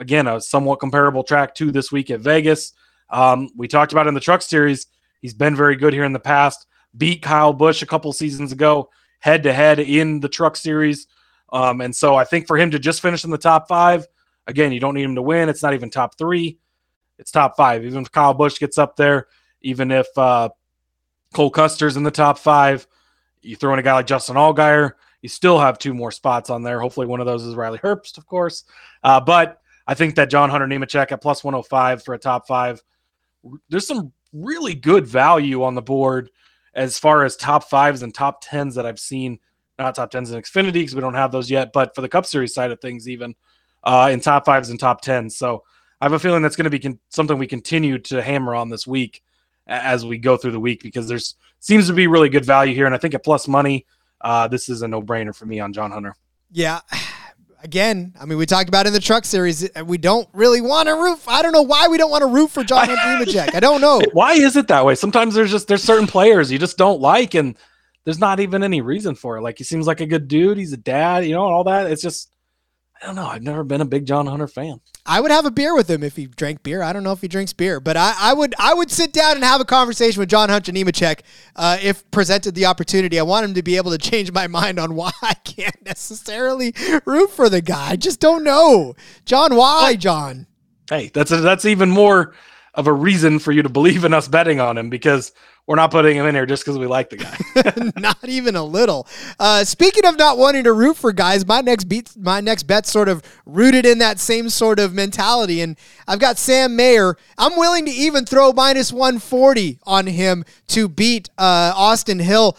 Again, a somewhat comparable track to this week at Vegas. Um, we talked about in the Truck Series. He's been very good here in the past. Beat Kyle Busch a couple seasons ago, head to head in the Truck Series. Um, and so I think for him to just finish in the top five, again, you don't need him to win. It's not even top three, it's top five. Even if Kyle Busch gets up there, even if uh, Cole Custer's in the top five, you throw in a guy like Justin Allgaier, you still have two more spots on there. Hopefully, one of those is Riley Herbst, of course. Uh, but I think that John Hunter Nemechek at plus 105 for a top five, there's some really good value on the board as far as top fives and top tens that I've seen. Not top tens in Xfinity because we don't have those yet, but for the Cup Series side of things, even uh, in top fives and top tens. So I have a feeling that's going to be con- something we continue to hammer on this week as we go through the week because there's seems to be really good value here, and I think at plus money, uh, this is a no brainer for me on John Hunter. Yeah. Again, I mean, we talked about in the truck series. Uh, we don't really want to root. I don't know why we don't want to root for John Nemechek. I don't know. Why is it that way? Sometimes there's just there's certain players you just don't like, and there's not even any reason for it. Like he seems like a good dude. He's a dad, you know, and all that. It's just I don't know. I've never been a big John Hunter fan. I would have a beer with him if he drank beer. I don't know if he drinks beer, but I, I would I would sit down and have a conversation with John Hunter Nemechek uh, if presented the opportunity. I want him to be able to change my mind on why I can't necessarily root for the guy. I just don't know, John. Why, John? Hey, that's a, that's even more of a reason for you to believe in us betting on him because we're not putting him in here just because we like the guy. not even a little. Uh, speaking of not wanting to root for guys, my next beat, my next bet, sort of rooted in that same sort of mentality. And I've got Sam Mayer. I'm willing to even throw minus 140 on him to beat uh, Austin Hill.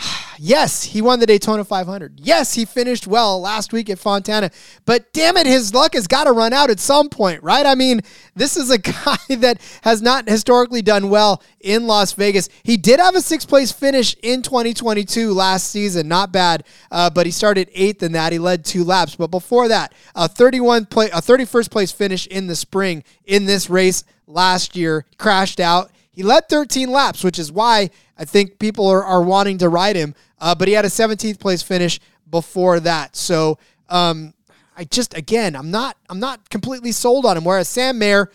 Yes, he won the Daytona 500. Yes, he finished well last week at Fontana. But damn it, his luck has got to run out at some point, right? I mean, this is a guy that has not historically done well in Las Vegas. He did have a sixth place finish in 2022 last season. Not bad, uh, but he started eighth in that. He led two laps. But before that, a 31 play, a 31st place finish in the spring in this race last year, crashed out. He led 13 laps, which is why I think people are, are wanting to ride him. Uh, but he had a 17th place finish before that. So um, I just again, I'm not I'm not completely sold on him. Whereas Sam Mayer,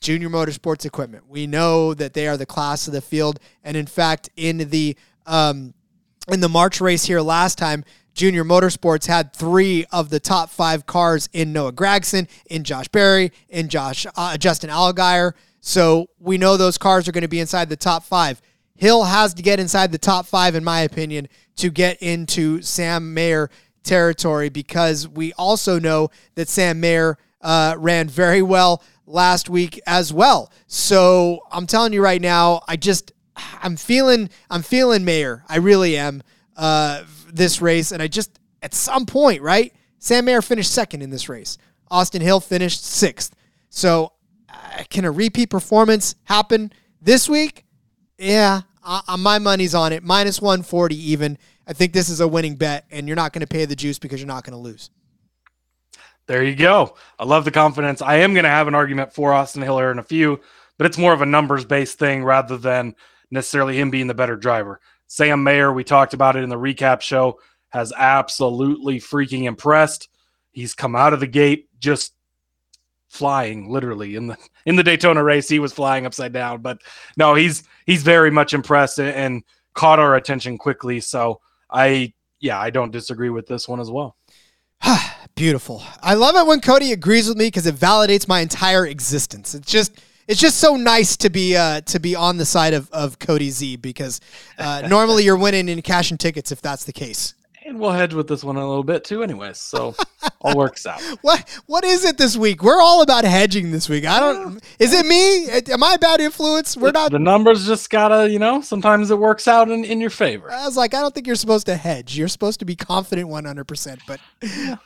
Junior Motorsports Equipment, we know that they are the class of the field, and in fact, in the um, in the March race here last time. Junior Motorsports had three of the top five cars in Noah Gragson, in Josh Berry, in Josh uh, Justin Allgaier. So we know those cars are going to be inside the top five. Hill has to get inside the top five, in my opinion, to get into Sam Mayer territory because we also know that Sam Mayer uh, ran very well last week as well. So I'm telling you right now, I just I'm feeling I'm feeling Mayer. I really am uh, this race, and I just at some point, right? Sam Mayer finished second in this race. Austin Hill finished sixth. So uh, can a repeat performance happen this week? Yeah, uh, my money's on it. Minus 140 even. I think this is a winning bet, and you're not going to pay the juice because you're not going to lose. There you go. I love the confidence. I am going to have an argument for Austin Hiller in a few, but it's more of a numbers based thing rather than necessarily him being the better driver. Sam Mayer, we talked about it in the recap show, has absolutely freaking impressed. He's come out of the gate just flying literally in the in the Daytona race he was flying upside down but no he's he's very much impressed and caught our attention quickly so I yeah I don't disagree with this one as well Beautiful. I love it when Cody agrees with me because it validates my entire existence. It's just it's just so nice to be uh, to be on the side of, of Cody Z because uh, normally you're winning in cash and tickets if that's the case. And we'll hedge with this one a little bit too, anyways. So all works out. What what is it this week? We're all about hedging this week. I don't. Is it me? Am I a bad influence? We're not. The numbers just gotta, you know, sometimes it works out in, in your favor. I was like, I don't think you're supposed to hedge. You're supposed to be confident 100%, but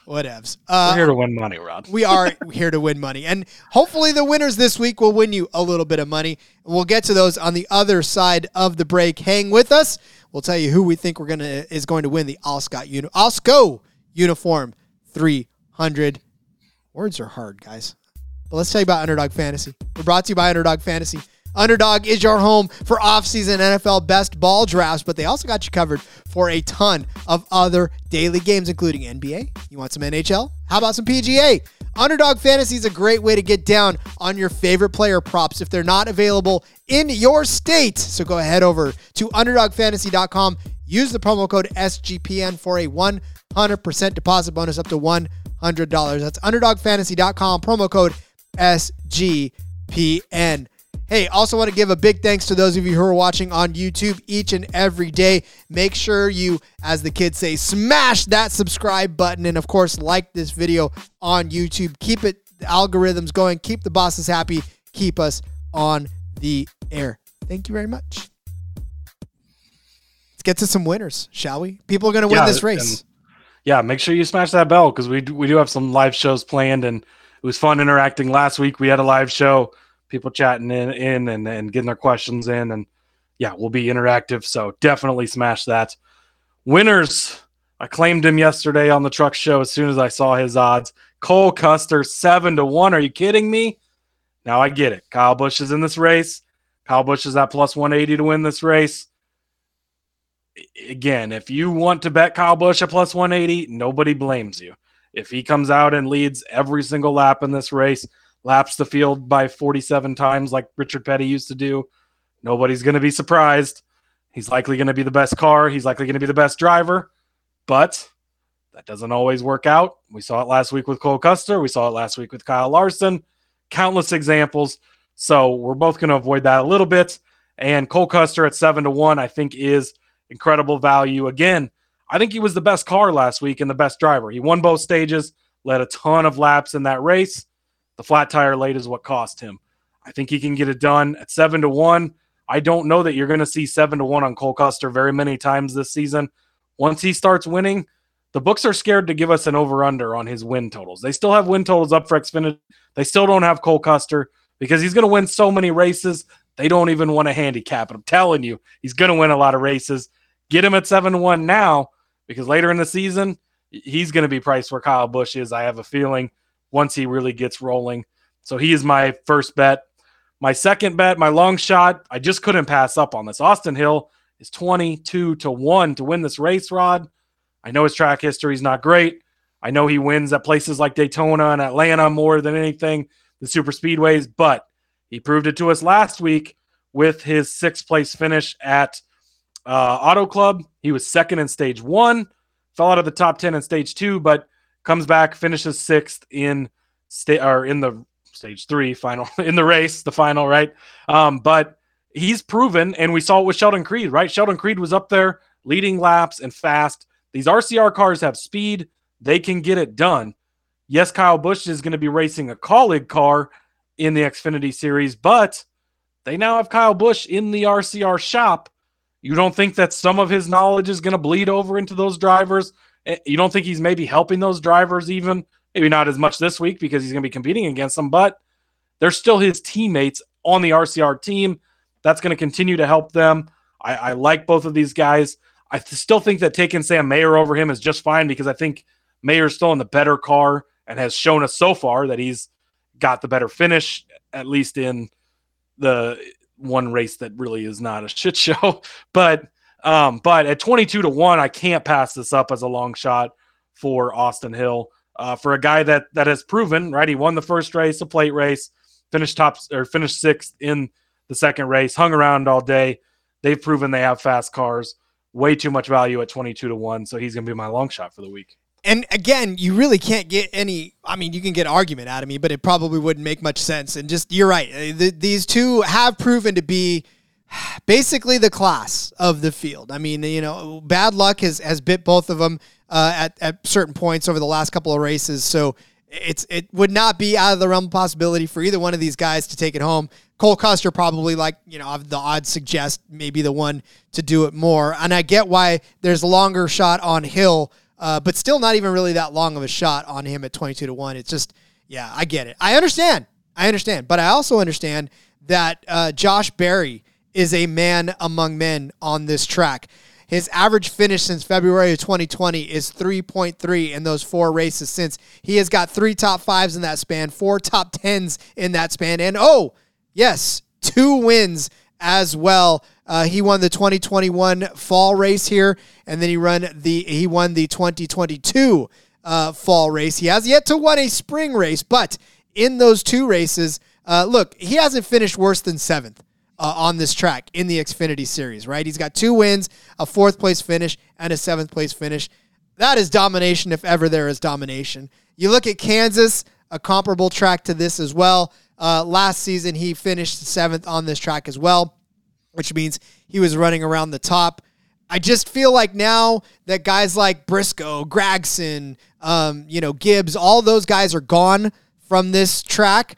whatevs. Uh, We're here to win money, Rod. we are here to win money. And hopefully the winners this week will win you a little bit of money. We'll get to those on the other side of the break. Hang with us. We'll tell you who we think we're gonna is going to win the Allscott uni- Alsco uniform 300. Words are hard, guys. But let's tell you about Underdog Fantasy. We're brought to you by Underdog Fantasy. Underdog is your home for off-season NFL best ball drafts, but they also got you covered for a ton of other daily games, including NBA. You want some NHL? How about some PGA? Underdog Fantasy is a great way to get down on your favorite player props if they're not available in your state. So go ahead over to underdogfantasy.com. Use the promo code SGPN for a 100% deposit bonus up to $100. That's underdogfantasy.com, promo code SGPN. Hey, also want to give a big thanks to those of you who are watching on YouTube each and every day. Make sure you, as the kids say, smash that subscribe button and, of course, like this video on YouTube. Keep it the algorithms going. Keep the bosses happy. Keep us on the air. Thank you very much. Let's get to some winners, shall we? People are going to win Yeah, this race. Yeah, make sure you smash that bell because we do, we do have some live shows planned, and it was fun interacting last week. We had a live show, people chatting in, in and, and getting their questions in, and yeah, we'll be interactive. So definitely smash that. Winners, I claimed him yesterday on the truck show as soon as I saw his odds. Cole Custer seven to one. Are you kidding me? Now I get it. Kyle Busch is in this race. Kyle Busch is at plus 180 to win this race again, if you want to bet Kyle Busch at plus 180, nobody blames you. If he comes out and leads every single lap in this race, laps the field by 47 times like Richard Petty used to do, nobody's going to be surprised. He's likely going to be the best car. He's likely going to be the best driver, but that doesn't always work out. We saw it last week with Cole Custer. We saw it last week with Kyle Larson. Countless examples. So we're both going to avoid that a little bit. And Cole Custer at seven to one, I think, is incredible value. Again, I think he was the best car last week and the best driver. He won both stages, led a ton of laps in that race. The flat tire late is what cost him. I think he can get it done at seven to one. I don't know that you're going to see seven to one on Cole Custer very many times this season. Once he starts winning, the books are scared to give us an over under on his win totals. They still have win totals up for Xfinity. They still don't have Cole Custer because he's going to win so many races. They don't even want to handicap it. I'm telling you, he's going to win a lot of races. Get him at 7 to 1 now because later in the season, he's going to be priced where Kyle Busch is. I have a feeling once he really gets rolling. So he is my first bet. My second bet, my long shot, I just couldn't pass up on this. Austin Hill is 22 to 1 to win this race, Rod. I know his track history is not great. I know he wins at places like Daytona and Atlanta more than anything, the super speedways, but he proved it to us last week with his sixth place finish at uh, Auto Club. He was second in stage one, fell out of the top 10 in stage two, but comes back, finishes sixth in sta- or in the stage three final in the race, the final, right? Um, but he's proven, and we saw it with Sheldon Creed, right? Sheldon Creed was up there leading laps and fast. These RCR cars have speed, they can get it done. Yes, Kyle Busch is going to be racing a Kaulig car in the Xfinity series, but they now have Kyle Busch in the RCR shop. You don't think that some of his knowledge is going to bleed over into those drivers? Eh, You don't think he's maybe helping those drivers even? Maybe not as much this week because he's going to be competing against them, but they're still his teammates on the RCR team. That's going to continue to help them. I, I like both of these guys. I th- still think that taking Sam Mayer over him is just fine because I think Mayer's still in the better car and has shown us so far that he's got the better finish, at least in the one race that really is not a shit show. But um, but at 22 to 1, I can't pass this up as a long shot for Austin Hill. Uh, for a guy that that has proven, right? He won the first race, a plate race, finished top or finished sixth in the second race, hung around all day. They've proven they have fast cars. Way too much value at 22 to 1. So he's going to be my long shot for the week. and again, you really can't get any. I mean, you can get argument out of me, but it probably wouldn't make much sense. And just you're right. Uh, The, these two have proven to be basically the class of the field. I mean, you know, bad luck has has bit both of them uh, at at certain points over the last couple of races. So it's it would not be out of the realm of possibility for either one of these guys to take it home. Cole Custer probably like you know the odds suggest maybe the one to do it more, and I get why there's a longer shot on Hill, uh, but still not even really that long of a shot on him at twenty two to one. It's just yeah, I get it. I understand. I understand, but I also understand that uh, Josh Berry is a man among men on this track. His average finish since February of 2020 is 3.3 in those four races since. He has got three top fives in that span, four top tens in that span, and oh, yes, two wins as well. Uh, he won the 2021 fall race here, and then he run the he won the 2022 uh, fall race. He has yet to win a spring race, but in those two races, uh, look, he hasn't finished worse than seventh uh, on this track in the Xfinity Series, right? He's got two wins, a fourth place finish, and a seventh place finish. That is domination if ever there is domination. You look at Kansas, a comparable track to this as well. Uh, last season, he finished seventh on this track as well, which means he was running around the top. I just feel like now that guys like Briscoe, Gragson, um, you know, Gibbs, all those guys are gone from this track.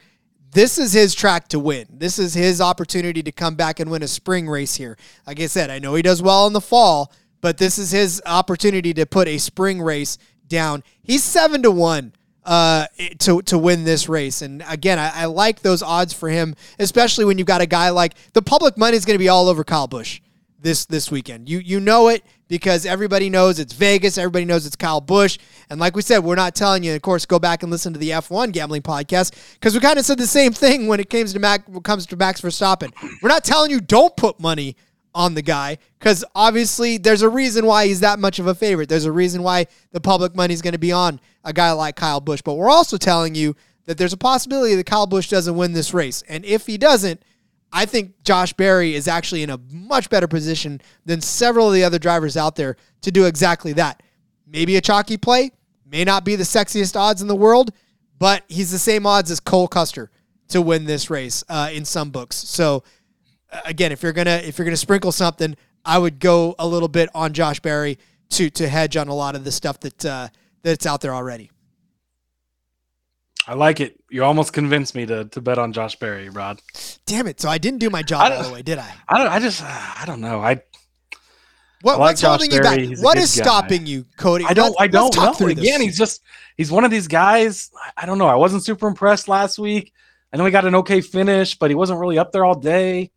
This is his track to win. This is his opportunity to come back and win a spring race here. Like I said, I know he does well in the fall, but this is his opportunity to put a spring race down. He's seven to one uh, to to win this race. And again, I, I like those odds for him, especially when you've got a guy like the public money is going to be all over Kyle Busch this this weekend. You you know it because everybody knows it's Vegas. Everybody knows it's Kyle Busch. And like we said, we're not telling you. Of course, go back and listen to the F1 gambling podcast because we kind of said the same thing when it comes to Mac when it comes to Max Verstappen. We're not telling you don't put money on the guy because obviously there's a reason why he's that much of a favorite. There's a reason why the public money is going to be on a guy like Kyle Busch. But we're also telling you that there's a possibility that Kyle Busch doesn't win this race. And if he doesn't, I think Josh Berry is actually in a much better position than several of the other drivers out there to do exactly that. Maybe a chalky play, may not be the sexiest odds in the world, but he's the same odds as Cole Custer to win this race uh, in some books. So uh, again, if you're gonna if you're gonna sprinkle something, I would go a little bit on Josh Berry to to hedge on a lot of the stuff that uh, that's out there already. I like it. You almost convinced me to, to bet on Josh Berry, Rod. Damn it! So I didn't do my job all the way, did I? I don't. I just. Uh, I don't know. I. What, I like what's Josh holding you back? He's What guy. stopping you, Cody? I don't. Let's- I don't talk know. Again, this. he's just. He's one of these guys. I don't know. I wasn't super impressed last week. I know he got an okay finish, but he wasn't really up there all day.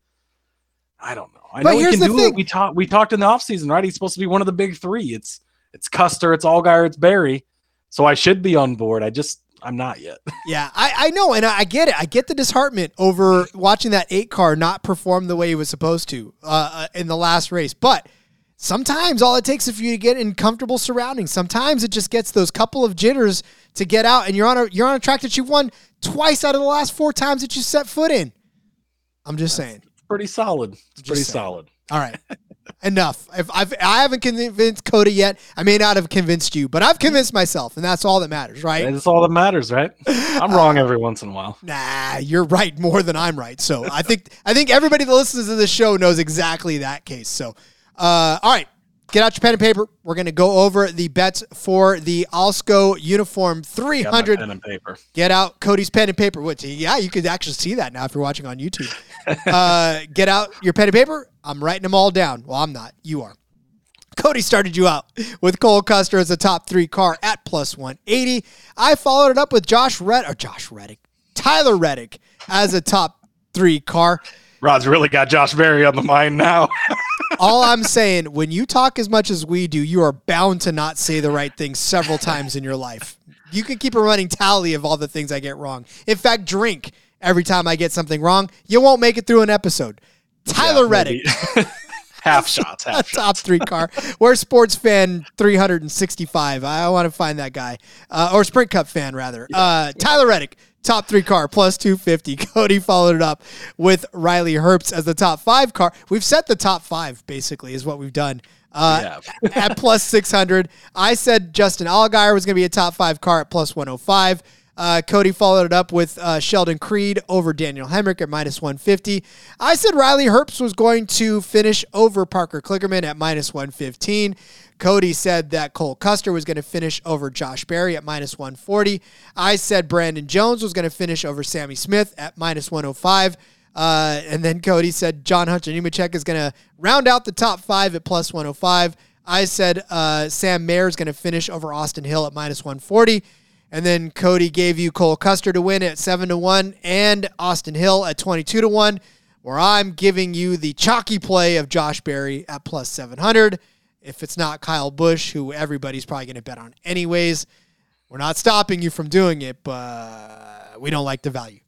I don't know. I But know he can the do thing. it. We talked. We talked in the offseason, right? He's supposed to be one of the big three. It's it's Custer, it's Allgaier, it's Berry. So I should be on board. I just I'm not yet. Yeah, I, I know, and I, I get it. I get the disheartenment over watching that eight car not perform the way he was supposed to uh, uh, in the last race. But sometimes all it takes is for you to get in comfortable surroundings. Sometimes it just gets those couple of jitters to get out, and you're on a you're on a track that you've won twice out of the last four times that you set foot in. I'm just saying. pretty solid. It's pretty saying. solid. All right. Enough. If I've, I haven't convinced Cody yet. I may not have convinced you, but I've convinced myself, and that's all that matters, right? That's all that matters, right? I'm wrong every once in a while. Nah, you're right more than I'm right. So I think I think everybody that listens to this show knows exactly that case. So, uh, all right, get out your pen and paper. We're gonna go over the bets for the Alsco uniform Got my 300. pen and paper. Get out Cody's pen and paper. Which yeah, you could actually see that now if you're watching on YouTube. uh, get out your pen and paper. I'm writing them all down. Well, I'm not. You are. Cody started you out with Cole Custer as a top three car at plus 180. I followed it up with Josh Red or Josh Reddick, Tyler Reddick as a top three car. Rod's really got Josh Berry on the mind now. All I'm saying, when you talk as much as we do, you are bound to not say the right thing several times in your life. You can keep a running tally of all the things I get wrong. In fact, drink every time I get something wrong. You won't make it through an episode. Tyler Reddick. Half shots, half shots. top three car. Where's sports fan 365? I want to find that guy. Uh, or Sprint Cup fan, rather. Uh, Tyler Reddick, top three car, plus 250. Cody followed it up with Riley Herbst as the top five car. We've set the top five, basically, is what we've done. Uh, at plus 600. I said Justin Allgaier was going to be a top five car at plus 105. Uh, Cody followed it up with uh, Sheldon Creed over Daniel Hemric at minus 150. I said Riley Herbst was going to finish over Parker Kligerman at minus 115. Cody said that Cole Custer was going to finish over Josh Berry at minus 140. I said Brandon Jones was going to finish over Sammy Smith at minus 105. Uh, and then Cody said John Hunter Nemechek is going to round out the top five at plus 105. I said uh, Sam Mayer is going to finish over Austin Hill at minus 140. And then Cody gave you Cole Custer to win at 7 to 1 and Austin Hill at 22 to 1, where I'm giving you the chalky play of Josh Berry at plus 700. If it's not Kyle Busch, who everybody's probably going to bet on anyways, we're not stopping you from doing it, but we don't like the value.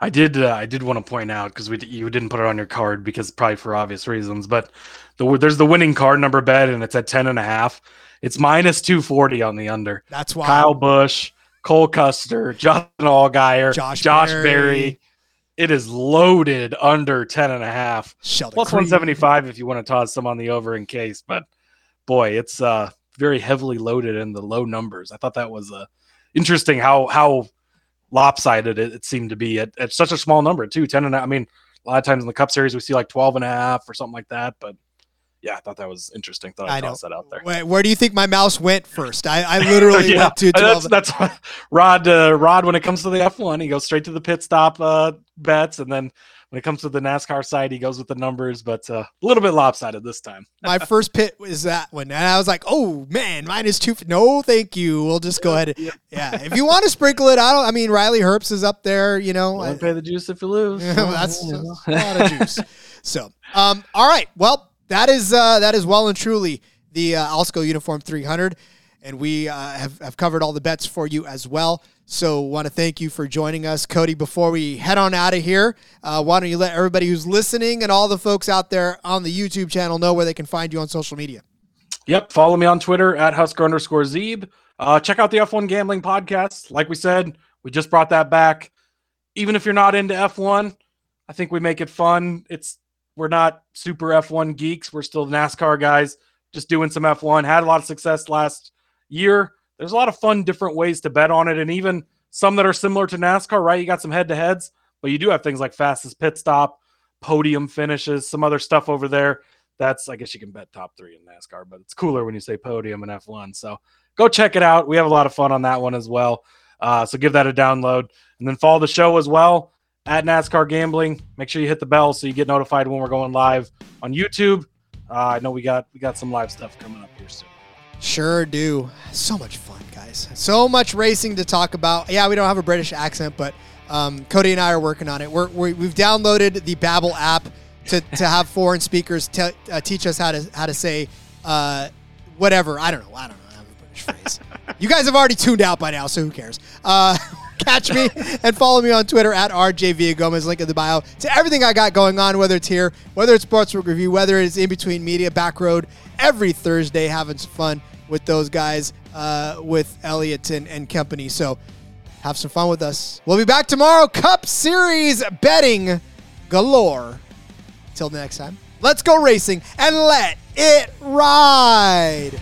I did. Uh, I did want to point out because we you didn't put it on your card because probably for obvious reasons. But the, there's the winning card number bet and it's at ten and a half. It's minus two forty on the under. That's why Kyle Busch, Cole Custer, Justin Allgaier, Josh Josh, Berry. Berry. It is loaded under 10 and a half. Sheldon Plus Creed. 175 if you want to toss some on the over in case. But boy, it's uh very heavily loaded in the low numbers. I thought that was uh, interesting how how lopsided it, it seemed to be at, at such a small number too 10 and a- i mean a lot of times in the cup series we see like 12 and a half or something like that but yeah i thought that was interesting thought I i'd know. toss that out there Where, where do you think my mouse went first? I, I literally yeah, went to 12. that's that's Rod. Uh, Rod, when it comes to the F1, he goes straight to the pit stop uh, bets, and then when it comes to the NASCAR side, he goes with the numbers, but uh, a little bit lopsided this time. my first pit was that one, and I was like, "Oh man, mine is minus two. No, thank you. We'll just go ahead. Yeah, if you want to sprinkle it, I don't. I mean, Riley Herbst is up there. You know, I- pay the juice if you lose. that's, that's a lot of juice. So, um, all right. Well, that is uh, that is well and truly the uh, Alsco Uniform 300, and we uh, have have covered all the bets for you as well. So, want to thank you for joining us, Cody. Before we head on out of here, uh, why don't you let everybody who's listening and all the folks out there on the YouTube channel know where they can find you on social media? Yep. Follow me on Twitter at Husker underscore Zeeb. Uh, check out the F1 Gambling Podcast. Like we said, we just brought that back. Even if you're not into F1, I think we make it fun. It's we're not super F1 geeks. We're still NASCAR guys, just doing some F1. Had a lot of success last year. There's a lot of fun, different ways to bet on it, and even some that are similar to NASCAR. Right? You got some head-to-heads, but you do have things like fastest pit stop, podium finishes, some other stuff over there that's I guess you can bet top three in NASCAR, but it's cooler when you say podium in F1. So go check it out. We have a lot of fun on that one as well. Uh, so give that a download and then follow the show as well at NASCAR Gambling. Make sure you hit the bell so you get notified when we're going live on YouTube. Uh, I know we got we got some live stuff coming up here soon. Sure do. So much fun, guys. So much racing to talk about. Yeah, we don't have a British accent, but um, Cody and I are working on it. We're, we we've downloaded the Babbel app to, to have foreign speakers te- uh, teach us how to how to say uh, whatever. I don't know. I don't know. I have a British phrase. you guys have already tuned out by now, so who cares? Catch me and follow me on Twitter at RJ Villagomez. Link in the bio to everything I got going on, whether it's here, whether it's Sportsbook Review, whether it's in between media, back road, every Thursday, having some fun with those guys, uh, with Elliot and, and company. So have some fun with us. We'll be back tomorrow. Cup Series betting galore. Till next time, let's go racing and let it ride.